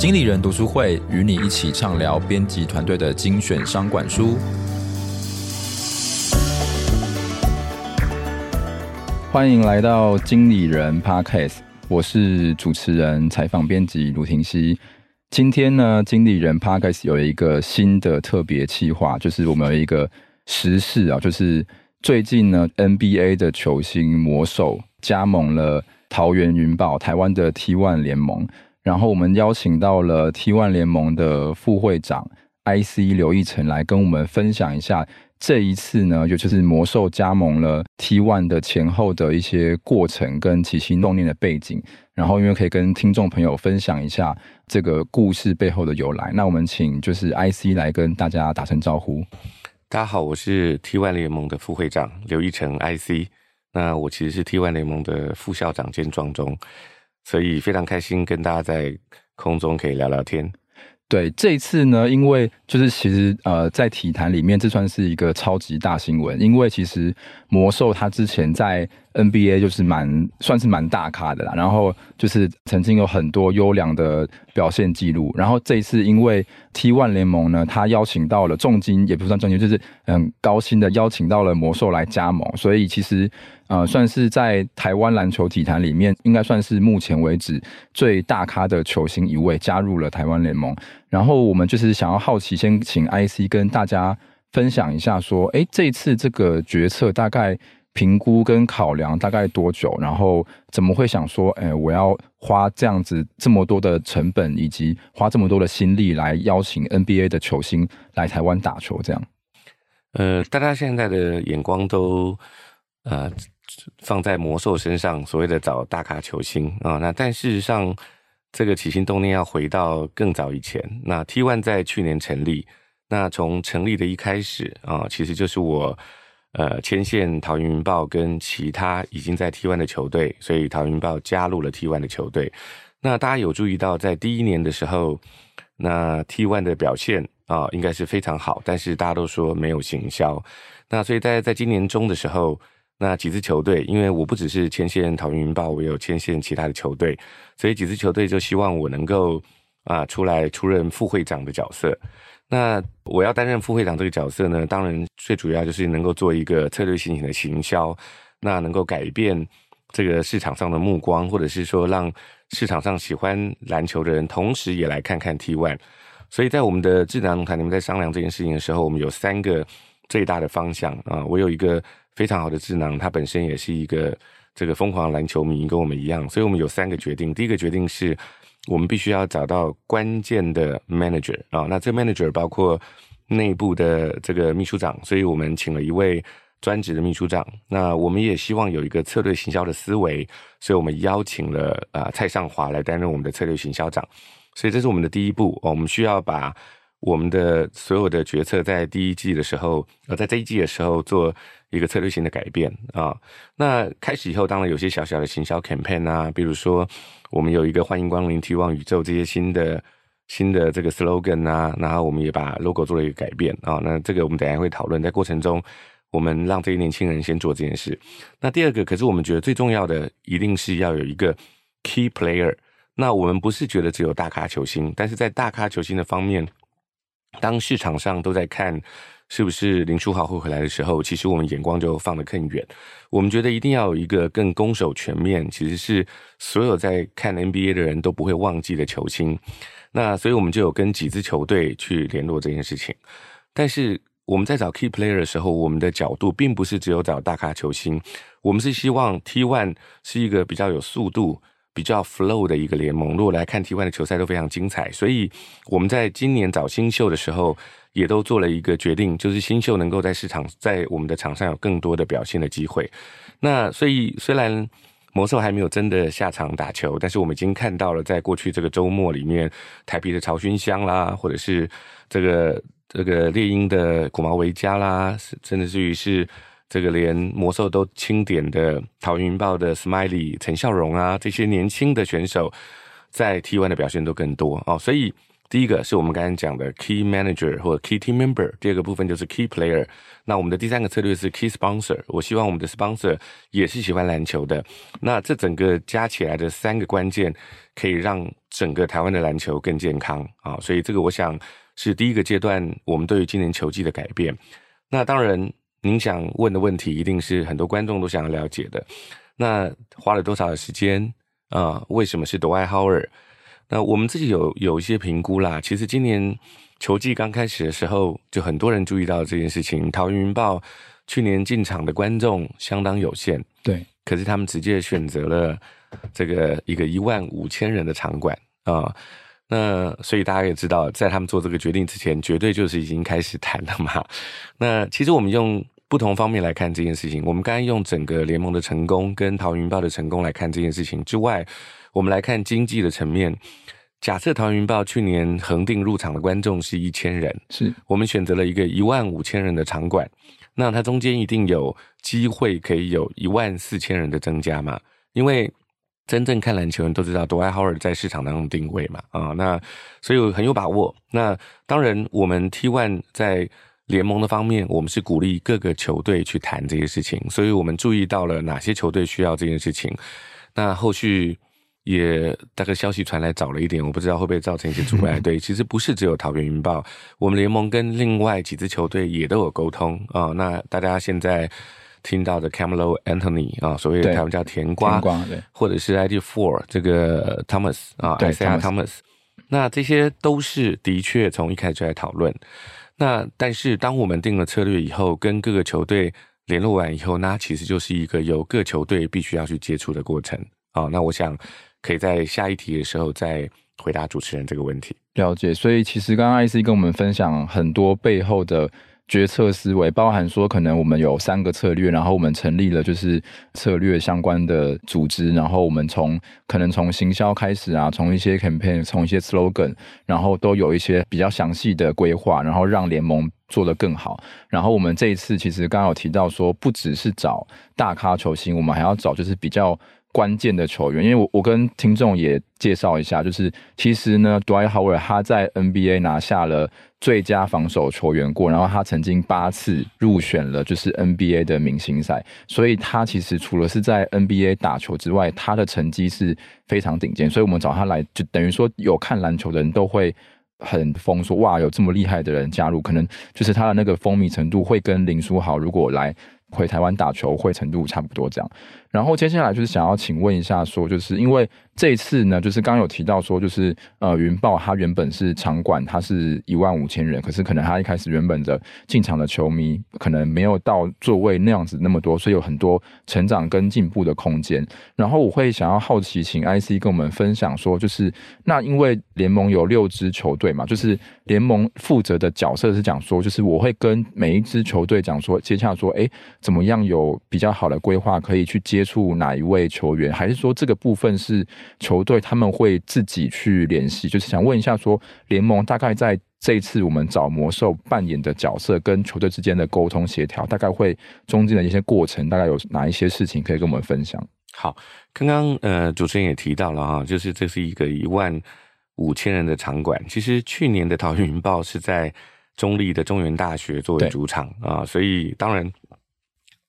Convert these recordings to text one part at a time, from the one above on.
经理人读书会与你一起畅聊编辑团队的精选商管书。欢迎来到经理人 Podcast，我是主持人、采访编辑卢廷熙。今天呢，经理人 Podcast 有一个新的特别企划，就是我们有一个时事啊，就是最近呢，NBA 的球星魔兽加盟了桃园云豹，台湾的 T1 联盟。然后我们邀请到了 T1 联盟的副会长 IC 刘奕成来跟我们分享一下这一次呢，就就是魔兽加盟了 T1 的前后的一些过程跟起心动念的背景。然后因为可以跟听众朋友分享一下这个故事背后的由来，那我们请就是 IC 来跟大家打声招呼。大家好，我是 T1 联盟的副会长刘奕成 IC。那我其实是 T1 联盟的副校长兼庄中，所以非常开心跟大家在空中可以聊聊天。对，这一次呢，因为就是其实呃，在体坛里面，这算是一个超级大新闻。因为其实魔兽它之前在 NBA 就是蛮算是蛮大咖的啦，然后就是曾经有很多优良的表现记录。然后这一次，因为 T1 联盟呢，他邀请到了重金，也不算重金，就是很高薪的邀请到了魔兽来加盟，所以其实。呃，算是在台湾篮球体坛里面，应该算是目前为止最大咖的球星一位加入了台湾联盟。然后我们就是想要好奇，先请 IC 跟大家分享一下，说，哎，这次这个决策大概评估跟考量大概多久？然后怎么会想说，哎，我要花这样子这么多的成本，以及花这么多的心力来邀请 NBA 的球星来台湾打球？这样？呃，大家现在的眼光都呃。放在魔兽身上，所谓的找大咖球星啊，那但事实上，这个起心动念要回到更早以前。那 T1 在去年成立，那从成立的一开始啊，其实就是我呃牵线桃园云豹跟其他已经在 T1 的球队，所以桃园云豹加入了 T1 的球队。那大家有注意到，在第一年的时候，那 T1 的表现啊，应该是非常好，但是大家都说没有行销。那所以在在今年中的时候。那几支球队，因为我不只是牵线桃云豹，我有牵线其他的球队，所以几支球队就希望我能够啊出来出任副会长的角色。那我要担任副会长这个角色呢，当然最主要就是能够做一个策略性的行销，那能够改变这个市场上的目光，或者是说让市场上喜欢篮球的人，同时也来看看 T One。所以在我们的智囊团，你们在商量这件事情的时候，我们有三个最大的方向啊，我有一个。非常好的智囊，他本身也是一个这个疯狂篮球迷，跟我们一样，所以我们有三个决定。第一个决定是，我们必须要找到关键的 manager 啊，那这 manager 包括内部的这个秘书长，所以我们请了一位专职的秘书长。那我们也希望有一个策略行销的思维，所以我们邀请了啊蔡尚华来担任我们的策略行销长。所以这是我们的第一步，我们需要把我们的所有的决策在第一季的时候，呃，在这一季的时候做。一个策略性的改变啊，那开始以后，当然有些小小的行销 campaign 啊，比如说我们有一个欢迎光临 T1 宇宙这些新的新的这个 slogan 啊，然后我们也把 logo 做了一个改变啊，那这个我们等下会讨论，在过程中我们让这些年轻人先做这件事。那第二个，可是我们觉得最重要的，一定是要有一个 key player。那我们不是觉得只有大咖球星，但是在大咖球星的方面，当市场上都在看。是不是林书豪会回来的时候，其实我们眼光就放得更远。我们觉得一定要有一个更攻守全面，其实是所有在看 NBA 的人都不会忘记的球星。那所以我们就有跟几支球队去联络这件事情。但是我们在找 key player 的时候，我们的角度并不是只有找大咖球星，我们是希望 T1 是一个比较有速度、比较 flow 的一个联盟。如果来看 T1 的球赛都非常精彩，所以我们在今年找新秀的时候。也都做了一个决定，就是新秀能够在市场，在我们的场上有更多的表现的机会。那所以虽然魔兽还没有真的下场打球，但是我们已经看到了，在过去这个周末里面，台啤的曹勋香啦，或者是这个这个猎鹰的古毛维加啦，甚至于是这个连魔兽都钦点的桃云豹的 Smiley 陈孝荣啊，这些年轻的选手在 T1 的表现都更多哦，所以。第一个是我们刚才讲的 key manager 或者 key team member，第二个部分就是 key player。那我们的第三个策略是 key sponsor。我希望我们的 sponsor 也是喜欢篮球的。那这整个加起来的三个关键，可以让整个台湾的篮球更健康啊。所以这个我想是第一个阶段，我们对于今年球季的改变。那当然，您想问的问题一定是很多观众都想要了解的。那花了多少的时间啊？为什么是 Dwight Howard？那我们自己有有一些评估啦。其实今年球季刚开始的时候，就很多人注意到这件事情。桃园云豹去年进场的观众相当有限，对。可是他们直接选择了这个一个一万五千人的场馆啊。那所以大家也知道，在他们做这个决定之前，绝对就是已经开始谈了嘛。那其实我们用不同方面来看这件事情。我们刚才用整个联盟的成功跟桃云豹的成功来看这件事情之外。我们来看经济的层面。假设桃云豹去年恒定入场的观众是一千人，是我们选择了一个一万五千人的场馆，那它中间一定有机会可以有一万四千人的增加嘛？因为真正看篮球人都知道，Dwight Howard 在市场当中定位嘛，啊，那所以很有把握。那当然，我们 T One 在联盟的方面，我们是鼓励各个球队去谈这些事情，所以我们注意到了哪些球队需要这件事情。那后续。也大概消息传来早了一点，我不知道会不会造成一些阻碍。对，其实不是只有桃园云豹，我们联盟跟另外几支球队也都有沟通啊、哦。那大家现在听到的 Carmelo Anthony 啊、哦，所谓的台湾叫甜瓜，甜瓜对，或者是 ID Four 这个 Thomas 啊，Isaiah Thomas，那这些都是的确从一开始就在讨论。那但是当我们定了策略以后，跟各个球队联络完以后，那其实就是一个由各球队必须要去接触的过程啊、哦。那我想。可以在下一题的时候再回答主持人这个问题。了解，所以其实刚刚 IC 跟我们分享很多背后的决策思维，包含说可能我们有三个策略，然后我们成立了就是策略相关的组织，然后我们从可能从行销开始啊，从一些 campaign，从一些 slogan，然后都有一些比较详细的规划，然后让联盟做得更好。然后我们这一次其实刚刚有提到说，不只是找大咖球星，我们还要找就是比较。关键的球员，因为我我跟听众也介绍一下，就是其实呢，Dwight Howard 他在 NBA 拿下了最佳防守球员过，然后他曾经八次入选了就是 NBA 的明星赛，所以他其实除了是在 NBA 打球之外，他的成绩是非常顶尖，所以我们找他来，就等于说有看篮球的人都会很疯，说哇，有这么厉害的人加入，可能就是他的那个风靡程度会跟林书豪如果来回台湾打球会程度差不多这样。然后接下来就是想要请问一下，说就是因为这一次呢，就是刚有提到说，就是呃云豹它原本是场馆，它是一万五千人，可是可能它一开始原本的进场的球迷可能没有到座位那样子那么多，所以有很多成长跟进步的空间。然后我会想要好奇，请 IC 跟我们分享说，就是那因为联盟有六支球队嘛，就是联盟负责的角色是讲说，就是我会跟每一支球队讲说，接下说，哎，怎么样有比较好的规划可以去接。接触哪一位球员，还是说这个部分是球队他们会自己去联系？就是想问一下，说联盟大概在这一次我们找魔兽扮演的角色跟球队之间的沟通协调，大概会中间的一些过程，大概有哪一些事情可以跟我们分享？好，刚刚呃主持人也提到了哈，就是这是一个一万五千人的场馆。其实去年的桃园云豹是在中立的中原大学作为主场啊，所以当然。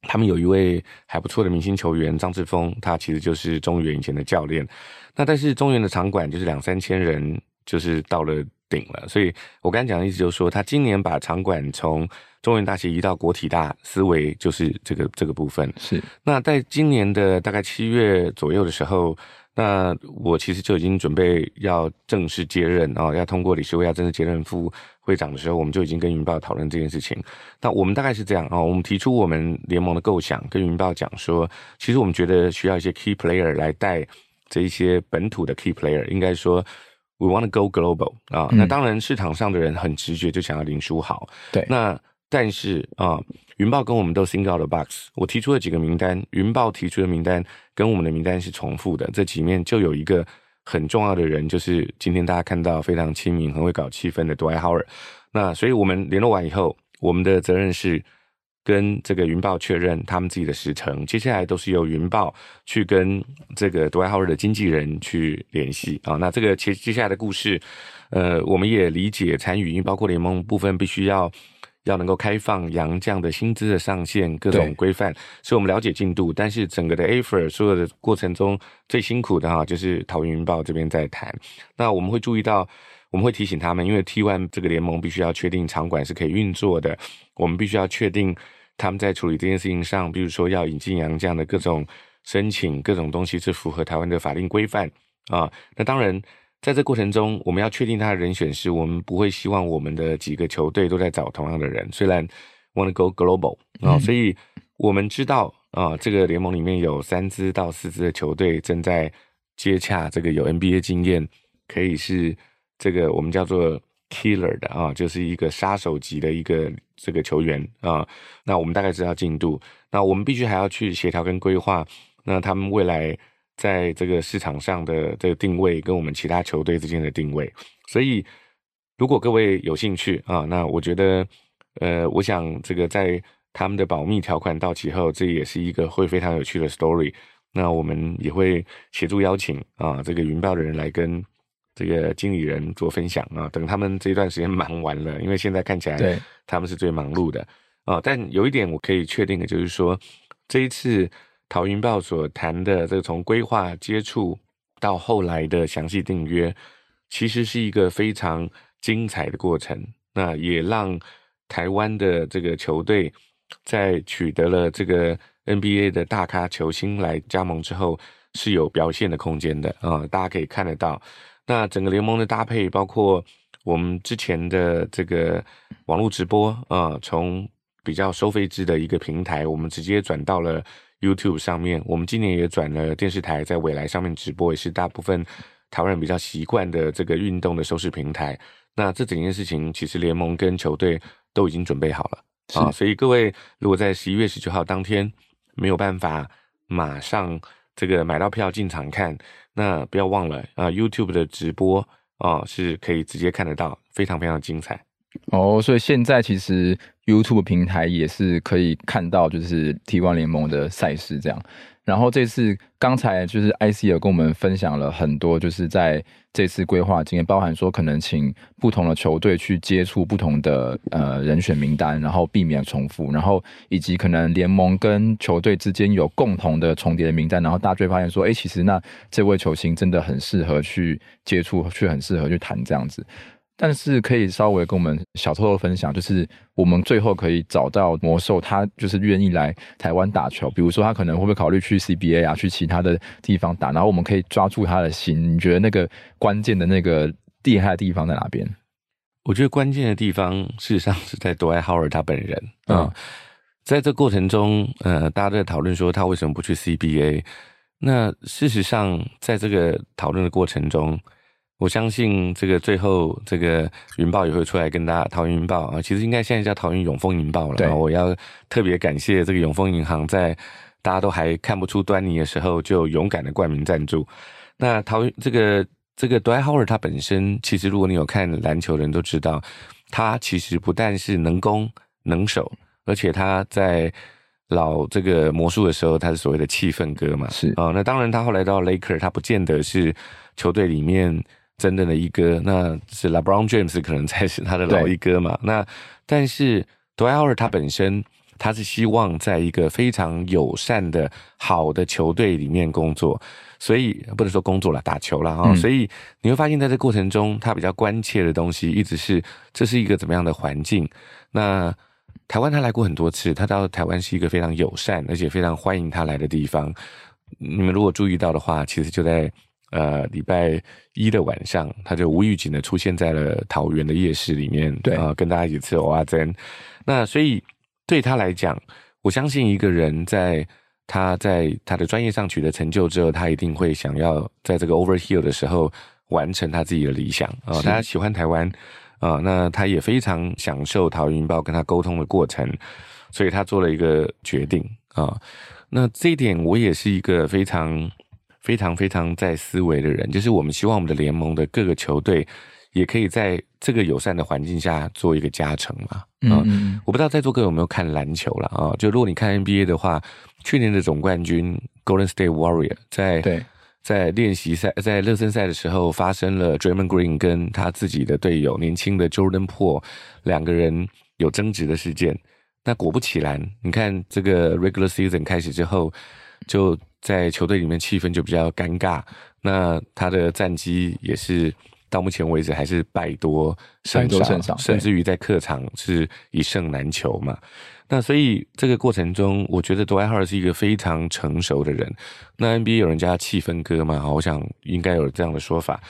他们有一位还不错的明星球员张志峰，他其实就是中原以前的教练。那但是中原的场馆就是两三千人，就是到了顶了。所以我刚才讲的意思就是说，他今年把场馆从中原大学移到国体大，思维就是这个这个部分。是。那在今年的大概七月左右的时候，那我其实就已经准备要正式接任啊，要通过理事会要正式接任副。会长的时候，我们就已经跟云豹讨论这件事情。那我们大概是这样啊，我们提出我们联盟的构想，跟云豹讲说，其实我们觉得需要一些 key player 来带这一些本土的 key player。应该说，we want to go global 啊。那当然，市场上的人很直觉就想要林书豪。对。那但是啊，云豹跟我们都 think out the box。我提出了几个名单，云豹提出的名单跟我们的名单是重复的。这里面就有一个。很重要的人就是今天大家看到非常亲民、很会搞气氛的 d w y h o w a r d。那所以我们联络完以后，我们的责任是跟这个云豹确认他们自己的时程，接下来都是由云豹去跟这个杜海豪尔的经纪人去联系啊。那这个接接下来的故事，呃，我们也理解参与，因包括联盟部分必须要要能够开放洋将的薪资的上限各种规范，所以我们了解进度。但是整个的 effort 所有的过程中最辛苦的哈，就是桃园云豹这边在谈。那我们会注意到。我们会提醒他们，因为 T1 这个联盟必须要确定场馆是可以运作的，我们必须要确定他们在处理这件事情上，比如说要引进洋将的各种申请、各种东西是符合台湾的法令规范啊。那当然，在这过程中，我们要确定他的人选时，我们不会希望我们的几个球队都在找同样的人。虽然 want to go global 啊，所以我们知道啊，这个联盟里面有三支到四支的球队正在接洽这个有 NBA 经验，可以是。这个我们叫做 killer 的啊，就是一个杀手级的一个这个球员啊。那我们大概知道进度，那我们必须还要去协调跟规划。那他们未来在这个市场上的这个定位，跟我们其他球队之间的定位。所以，如果各位有兴趣啊，那我觉得，呃，我想这个在他们的保密条款到期后，这也是一个会非常有趣的 story。那我们也会协助邀请啊，这个云豹的人来跟。这个经理人做分享啊，等他们这一段时间忙完了，因为现在看起来他们是最忙碌的啊。但有一点我可以确定的就是说，这一次桃云豹所谈的这个从规划接触到后来的详细订约，其实是一个非常精彩的过程。那也让台湾的这个球队在取得了这个 NBA 的大咖球星来加盟之后，是有表现的空间的啊。大家可以看得到。那整个联盟的搭配，包括我们之前的这个网络直播啊，从比较收费制的一个平台，我们直接转到了 YouTube 上面。我们今年也转了电视台，在未来上面直播，也是大部分台湾人比较习惯的这个运动的收视平台。那这整件事情，其实联盟跟球队都已经准备好了啊。所以各位如果在十一月十九号当天没有办法马上这个买到票进场看。那不要忘了啊，YouTube 的直播啊是可以直接看得到，非常非常精彩哦。所以现在其实 YouTube 平台也是可以看到，就是 T1 联盟的赛事这样。然后这次刚才就是 IC 有跟我们分享了很多，就是在这次规划经验，包含说可能请不同的球队去接触不同的呃人选名单，然后避免重复，然后以及可能联盟跟球队之间有共同的重叠的名单，然后大家就会发现说，哎，其实那这位球星真的很适合去接触，去很适合去谈这样子。但是可以稍微跟我们小偷偷分享，就是我们最后可以找到魔兽，他就是愿意来台湾打球。比如说，他可能会不会考虑去 CBA 啊，去其他的地方打？然后我们可以抓住他的心。你觉得那个关键的那个厉害的地方在哪边？我觉得关键的地方事实上是在多埃豪尔他本人。嗯，嗯在这过程中，呃，大家都在讨论说他为什么不去 CBA。那事实上，在这个讨论的过程中，我相信这个最后这个云豹也会出来跟大家桃园云豹啊，其实应该现在叫桃园永丰云豹了。对，我要特别感谢这个永丰银行，在大家都还看不出端倪的时候，就勇敢的冠名赞助。那桃园这个这个 Dwight Howard 他本身，其实如果你有看篮球的人都知道，他其实不但是能攻能守，而且他在老这个魔术的时候，他是所谓的气氛哥嘛。是啊，那当然他后来到 Laker，他不见得是球队里面。真正的一哥，那是 LeBron James 可能才是他的老一哥嘛。那但是 Dwight Howard 他本身，他是希望在一个非常友善的好的球队里面工作，所以不能说工作了，打球了啊。嗯、所以你会发现在这过程中，他比较关切的东西，一直是这是一个怎么样的环境。那台湾他来过很多次，他到台湾是一个非常友善，而且非常欢迎他来的地方。你们如果注意到的话，其实就在。呃，礼拜一的晚上，他就无预警的出现在了桃园的夜市里面，对啊、呃，跟大家一起吃蚵仔煎。那所以对他来讲，我相信一个人在他在他的专业上取得成就之后，他一定会想要在这个 overhill 的时候完成他自己的理想啊。大、呃、家喜欢台湾啊、呃，那他也非常享受桃园云豹跟他沟通的过程，所以他做了一个决定啊、呃。那这一点我也是一个非常。非常非常在思维的人，就是我们希望我们的联盟的各个球队也可以在这个友善的环境下做一个加成嘛。嗯，我不知道在座各位有没有看篮球了啊？就如果你看 NBA 的话，去年的总冠军 Golden State Warrior 在对在练习赛在热身赛的时候发生了 Draymond Green 跟他自己的队友年轻的 Jordan Poole 两个人有争执的事件。那果不其然，你看这个 Regular Season 开始之后，就在球队里面气氛就比较尴尬。那他的战绩也是到目前为止还是败多胜少，胜少甚至于在客场是一胜难求嘛。那所以这个过程中，我觉得 Dwight Howard 是一个非常成熟的人。那 NBA 有人叫他气氛哥嘛？我想应该有这样的说法。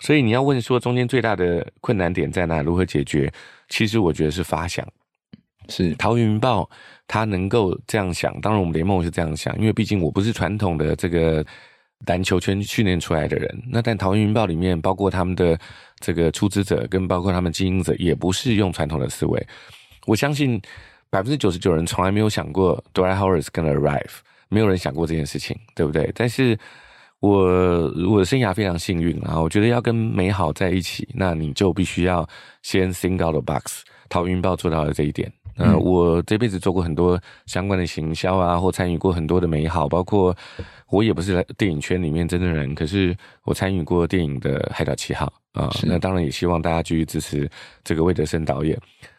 所以你要问说中间最大的困难点在哪？如何解决？其实我觉得是发想。是桃园云报，他能够这样想，当然我们联盟是这样想，因为毕竟我不是传统的这个篮球圈训练出来的人。那但桃园云报里面，包括他们的这个出资者，跟包括他们经营者，也不是用传统的思维。我相信百分之九十九人从来没有想过 Dwight Howard is gonna arrive，没有人想过这件事情，对不对？但是我我的生涯非常幸运啊，我觉得要跟美好在一起，那你就必须要先 think out the box。桃园云报做到了这一点。呃，嗯、我这辈子做过很多相关的行销啊，或参与过很多的美好，包括我也不是电影圈里面真的人，可是我参与过电影的《海岛七号》啊。是那当然也希望大家继续支持这个魏德森导演。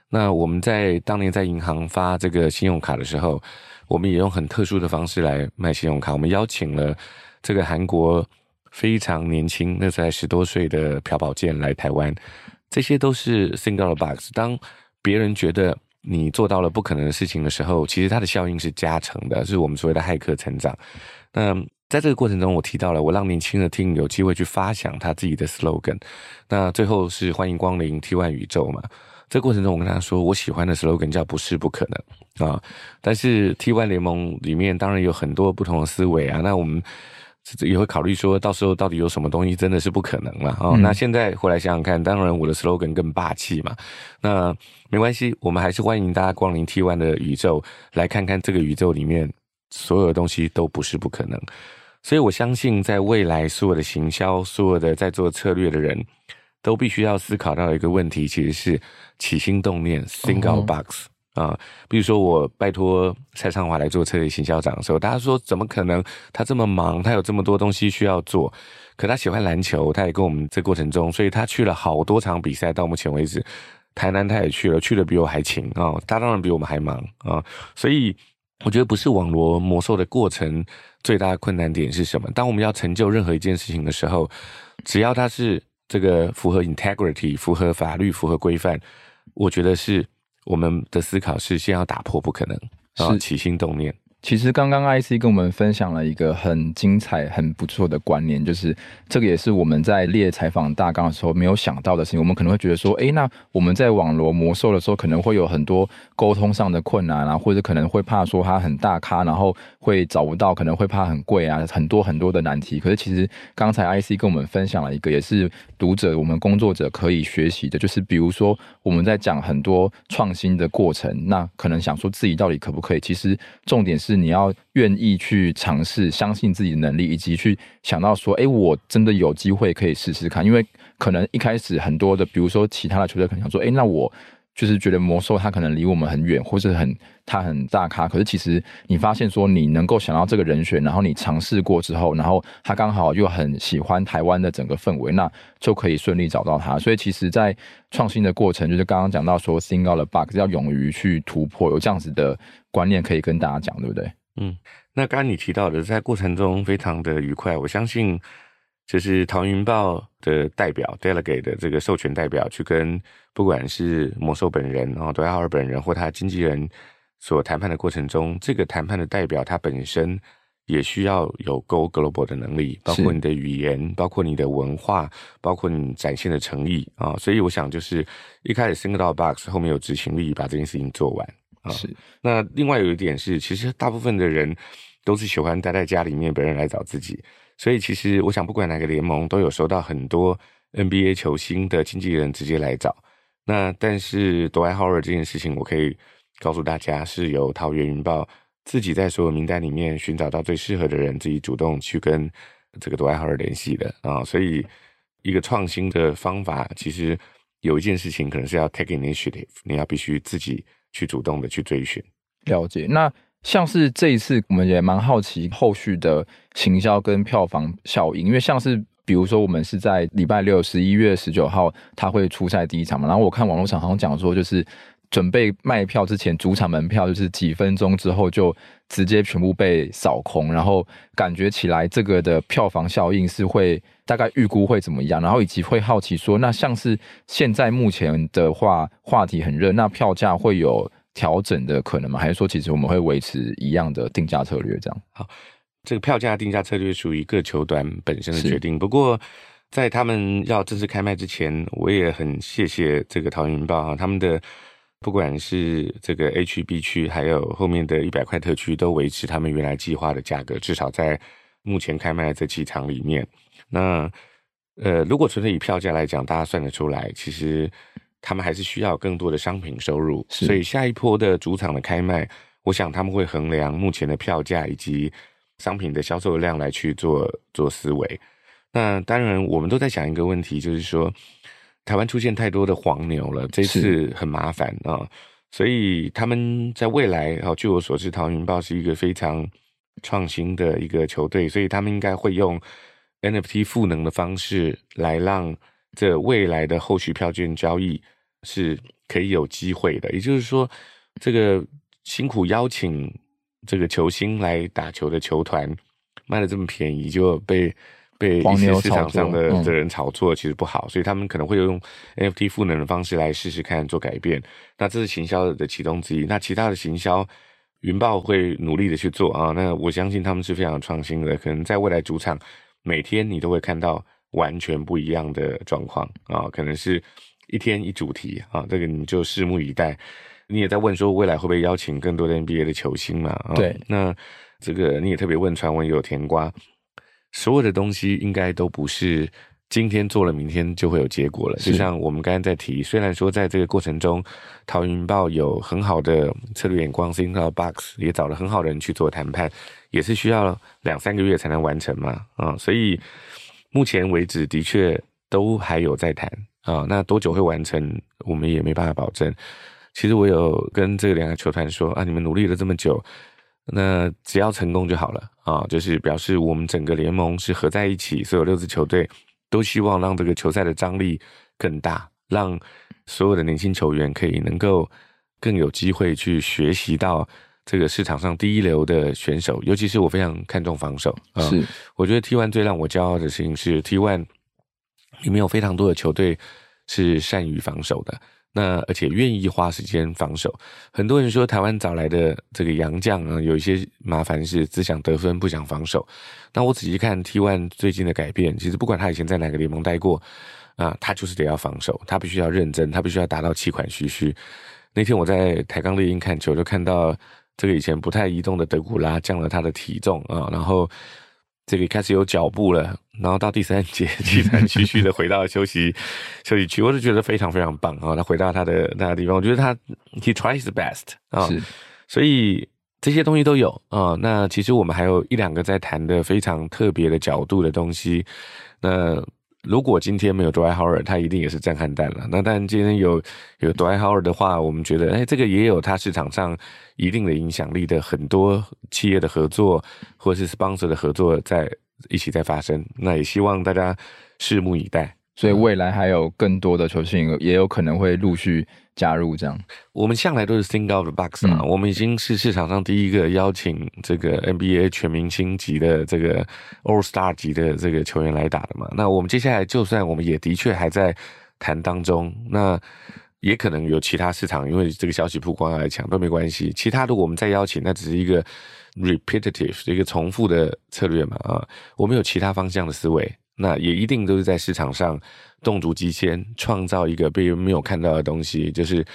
那我们在当年在银行发这个信用卡的时候，我们也用很特殊的方式来卖信用卡。我们邀请了这个韩国非常年轻，那才十多岁的朴宝剑来台湾，这些都是 the box。当别人觉得你做到了不可能的事情的时候，其实它的效应是加成的，是我们所谓的骇客成长。那在这个过程中，我提到了我让年轻的听有机会去发想他自己的 slogan。那最后是欢迎光临 T One 宇宙嘛？这过程中，我跟他说，我喜欢的 slogan 叫不是不可能啊。但是 T One 联盟里面当然有很多不同的思维啊。那我们。也会考虑说，到时候到底有什么东西真的是不可能了啊？嗯、那现在回来想想看，当然我的 slogan 更霸气嘛。那没关系，我们还是欢迎大家光临 T One 的宇宙，来看看这个宇宙里面所有的东西都不是不可能。所以我相信，在未来所有的行销，所有的在做策略的人都必须要思考到一个问题，其实是起心动念，think out box。啊，比如说我拜托蔡尚华来做策略行销长的时候，大家说怎么可能？他这么忙，他有这么多东西需要做。可他喜欢篮球，他也跟我们这过程中，所以他去了好多场比赛。到目前为止，台南他也去了，去的比我还勤啊。他当然比我们还忙啊。所以我觉得不是网罗魔兽的过程最大的困难点是什么？当我们要成就任何一件事情的时候，只要他是这个符合 integrity、符合法律、符合规范，我觉得是。我们的思考是先要打破不可能，然后起心动念。其实刚刚 IC 跟我们分享了一个很精彩、很不错的观念，就是这个也是我们在列采访大纲的时候没有想到的事情。我们可能会觉得说，哎，那我们在网罗魔兽的时候，可能会有很多沟通上的困难啊，或者可能会怕说它很大咖，然后会找不到，可能会怕很贵啊，很多很多的难题。可是其实刚才 IC 跟我们分享了一个，也是读者、我们工作者可以学习的，就是比如说我们在讲很多创新的过程，那可能想说自己到底可不可以？其实重点是。你要愿意去尝试，相信自己的能力，以及去想到说，哎，我真的有机会可以试试看。因为可能一开始很多的，比如说其他的球队可能想说，哎，那我。就是觉得魔兽它可能离我们很远，或是很它很大咖。可是其实你发现说你能够想到这个人选，然后你尝试过之后，然后他刚好又很喜欢台湾的整个氛围，那就可以顺利找到他。所以其实，在创新的过程，就是刚刚讲到说，think out the box，要勇于去突破，有这样子的观念可以跟大家讲，对不对？嗯，那刚刚你提到的，在过程中非常的愉快，我相信。就是桃云豹的代表，delegate 的这个授权代表，去跟不管是魔兽本人，然后 Dwight Howard 本人或他经纪人所谈判的过程中，这个谈判的代表他本身也需要有 go global 的能力，包括你的语言，包括你的文化，包括你展现的诚意啊。所以我想，就是一开始 think out the box，后面有执行力把这件事情做完啊。是。那另外有一点是，其实大部分的人都是喜欢待在家里面，别人来找自己。所以其实我想，不管哪个联盟都有收到很多 NBA 球星的经纪人直接来找。那但是 Dwight Howard 这件事情，我可以告诉大家，是由桃园云豹自己在所有名单里面寻找到最适合的人，自己主动去跟这个 Dwight Howard 联系的啊。所以一个创新的方法，其实有一件事情可能是要 take initiative，你要必须自己去主动的去追寻。了解。那像是这一次，我们也蛮好奇后续的行销跟票房效应，因为像是比如说我们是在礼拜六十一月十九号，他会出赛第一场嘛，然后我看网络上好像讲说就是。准备卖票之前，主场门票就是几分钟之后就直接全部被扫空，然后感觉起来这个的票房效应是会大概预估会怎么样，然后以及会好奇说，那像是现在目前的话话题很热，那票价会有调整的可能吗？还是说其实我们会维持一样的定价策略？这样好，这个票价定价策略属于各球团本身的决定。不过在他们要正式开卖之前，我也很谢谢这个桃园云豹啊，他们的。不管是这个 A 区、B 区，还有后面的一百块特区，都维持他们原来计划的价格，至少在目前开卖的这几场里面。那呃，如果纯粹以票价来讲，大家算得出来，其实他们还是需要更多的商品收入。所以下一波的主场的开卖，我想他们会衡量目前的票价以及商品的销售量来去做做思维。那当然，我们都在想一个问题，就是说。台湾出现太多的黄牛了，这次很麻烦啊，所以他们在未来啊，据我所知，桃园云豹是一个非常创新的一个球队，所以他们应该会用 NFT 赋能的方式来让这未来的后续票券交易是可以有机会的。也就是说，这个辛苦邀请这个球星来打球的球团卖的这么便宜，就被。被一些市场上的的人炒作其实不好，所以他们可能会用 NFT 赋能的方式来试试看做改变。那这是行销的其中之一。那其他的行销，云豹会努力的去做啊。那我相信他们是非常创新的，可能在未来主场每天你都会看到完全不一样的状况啊。可能是一天一主题啊，这个你就拭目以待。你也在问说未来会不会邀请更多的 NBA 的球星嘛？对，那这个你也特别问传闻有甜瓜。所有的东西应该都不是今天做了，明天就会有结果了。就像我们刚刚在提，虽然说在这个过程中，桃园云豹有很好的策略眼光，Think Box 也找了很好的人去做谈判，也是需要两三个月才能完成嘛。啊，所以目前为止的确都还有在谈啊。那多久会完成，我们也没办法保证。其实我有跟这两个球团说啊，你们努力了这么久。那只要成功就好了啊，就是表示我们整个联盟是合在一起，所有六支球队都希望让这个球赛的张力更大，让所有的年轻球员可以能够更有机会去学习到这个市场上第一流的选手，尤其是我非常看重防守啊。是，我觉得 T One 最让我骄傲的事情是 T One 里面有非常多的球队是善于防守的。那而且愿意花时间防守，很多人说台湾找来的这个洋将啊，有一些麻烦是只想得分不想防守。那我仔细看 T1 最近的改变，其实不管他以前在哪个联盟待过啊，他就是得要防守，他必须要认真，他必须要达到气喘吁吁。那天我在台钢猎鹰看球，就看到这个以前不太移动的德古拉降了他的体重啊，然后。这里开始有脚步了，然后到第三节，气喘吁吁的回到休息 休息区，我就觉得非常非常棒啊！他回到他的那个地方，我觉得他 he tries the best 啊，是，所以这些东西都有啊。那其实我们还有一两个在谈的非常特别的角度的东西，那。如果今天没有 Dwight Howard，他一定也是震撼弹了。那但今天有有 Dwight Howard 的话，我们觉得，哎，这个也有他市场上一定的影响力的很多企业的合作，或者是 sponsor 的合作在一起在发生。那也希望大家拭目以待。所以未来还有更多的球星也有可能会陆续加入，这样。我们向来都是 think out the box 啊，我们已经是市场上第一个邀请这个 NBA 全明星级的这个 All Star 级的这个球员来打的嘛。那我们接下来就算我们也的确还在谈当中，那也可能有其他市场，因为这个消息曝光来抢都没关系。其他的我们再邀请，那只是一个 repetitive 一个重复的策略嘛啊，我们有其他方向的思维。那也一定都是在市场上动足机先，创造一个被人没有看到的东西，就是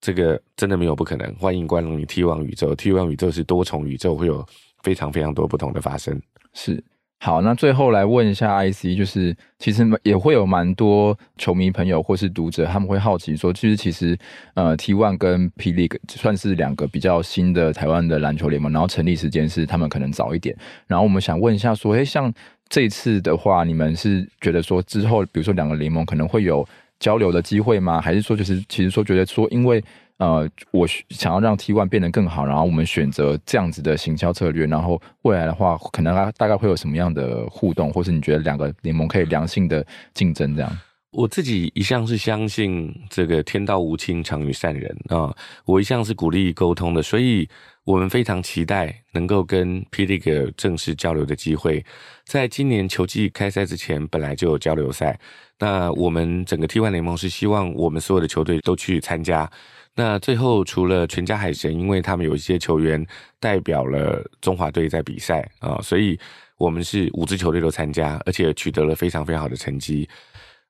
这个真的没有不可能。欢迎光临 T1 宇宙，T One 宇宙是多重宇宙，会有非常非常多不同的发生。是。好，那最后来问一下 IC，就是其实也会有蛮多球迷朋友或是读者，他们会好奇说，其实其实呃，T1 跟 P League 算是两个比较新的台湾的篮球联盟，然后成立时间是他们可能早一点。然后我们想问一下说，诶，像这一次的话，你们是觉得说之后，比如说两个联盟可能会有交流的机会吗？还是说就是其实说觉得说，因为呃，我想要让 T One 变得更好，然后我们选择这样子的行销策略，然后未来的话，可能大概会有什么样的互动，或是你觉得两个联盟可以良性的竞争这样？我自己一向是相信这个天道无亲，常与善人啊，我一向是鼓励沟通的，所以我们非常期待能够跟 P. League 正式交流的机会。在今年球季开赛之前，本来就有交流赛，那我们整个 T1 联盟是希望我们所有的球队都去参加。那最后除了全家海神，因为他们有一些球员代表了中华队在比赛啊，所以我们是五支球队都参加，而且取得了非常非常好的成绩。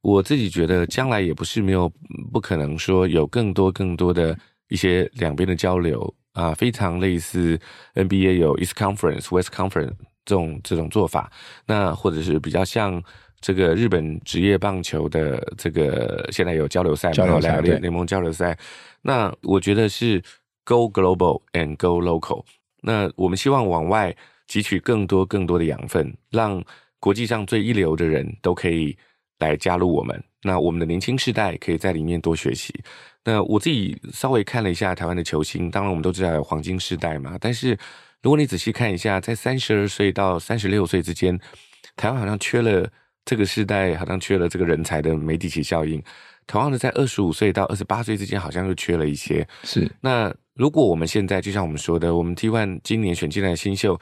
我自己觉得，将来也不是没有不可能说有更多更多的一些两边的交流啊，非常类似 NBA 有 East Conference、West Conference 这种这种做法，那或者是比较像这个日本职业棒球的这个现在有交流赛，交流赛两个联联盟交流赛，那我觉得是 Go Global and Go Local。那我们希望往外汲取更多更多的养分，让国际上最一流的人都可以。来加入我们，那我们的年轻世代可以在里面多学习。那我自己稍微看了一下台湾的球星，当然我们都知道有黄金世代嘛。但是如果你仔细看一下，在三十二岁到三十六岁之间，台湾好像缺了这个世代，好像缺了这个人才的梅迪奇效应。同样的，在二十五岁到二十八岁之间，好像又缺了一些。是。那如果我们现在就像我们说的，我们 T1 今年选进来的新秀。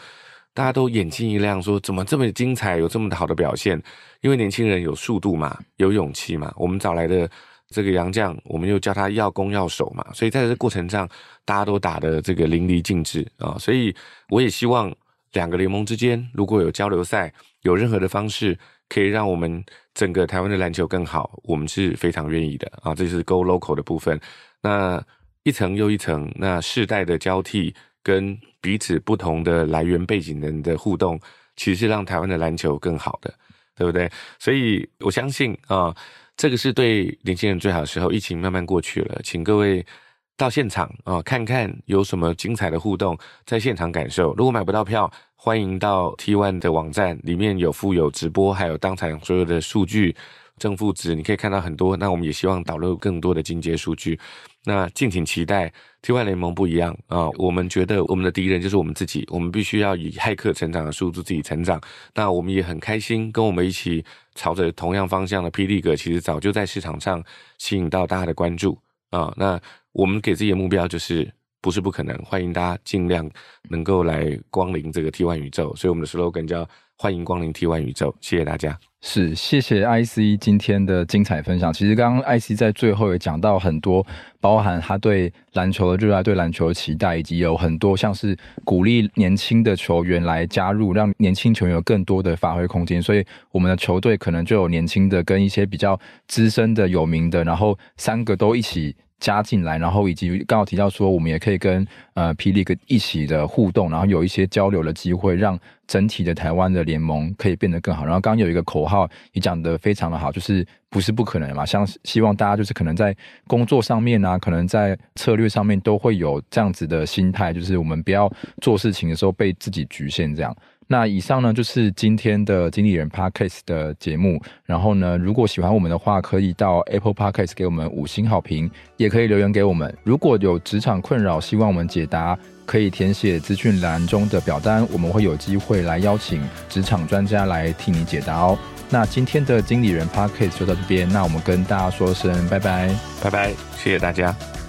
大家都眼睛一亮，说怎么这么精彩，有这么好的表现？因为年轻人有速度嘛，有勇气嘛。我们找来的这个杨将，我们又叫他要攻要守嘛，所以在这过程上，大家都打得这个淋漓尽致啊。所以我也希望两个联盟之间如果有交流赛，有任何的方式可以让我们整个台湾的篮球更好，我们是非常愿意的啊。这是 Go Local 的部分。那一层又一层，那世代的交替。跟彼此不同的来源背景人的互动，其实是让台湾的篮球更好的，对不对？所以我相信啊，这个是对年轻人最好的时候。疫情慢慢过去了，请各位到现场啊，看看有什么精彩的互动，在现场感受。如果买不到票，欢迎到 T One 的网站，里面有附有直播，还有当场所有的数据。正负值，你可以看到很多。那我们也希望导入更多的进阶数据。那敬请期待。T1 联盟不一样啊，我们觉得我们的敌人就是我们自己。我们必须要以骇客成长的速度自己成长。那我们也很开心，跟我们一起朝着同样方向的 P. League，其实早就在市场上吸引到大家的关注啊。那我们给自己的目标就是不是不可能，欢迎大家尽量能够来光临这个 T One 宇宙。所以我们的 slogan 叫。欢迎光临 T One 宇宙，谢谢大家。是，谢谢 IC 今天的精彩分享。其实刚刚 IC 在最后也讲到很多，包含他对篮球的热爱、对篮球的期待，以及有很多像是鼓励年轻的球员来加入，让年轻球员有更多的发挥空间。所以我们的球队可能就有年轻的跟一些比较资深的、有名的，然后三个都一起。加进来，然后以及刚好提到说，我们也可以跟呃霹雳一起的互动，然后有一些交流的机会，让整体的台湾的联盟可以变得更好。然后刚刚有一个口号也讲得非常的好，就是不是不可能嘛，像希望大家就是可能在工作上面啊，可能在策略上面都会有这样子的心态，就是我们不要做事情的时候被自己局限这样。那以上呢，就是今天的经理人 Podcast 的节目。然后呢，如果喜欢我们的话，可以到 Apple Podcast 给我们五星好评，也可以留言给我们。如果有职场困扰，希望我们解答，可以填写资讯栏中的表单，我们会有机会来邀请职场专家来替你解答哦。那今天的经理人 Podcast 就到这边，那我们跟大家说声拜拜，拜拜，谢谢大家。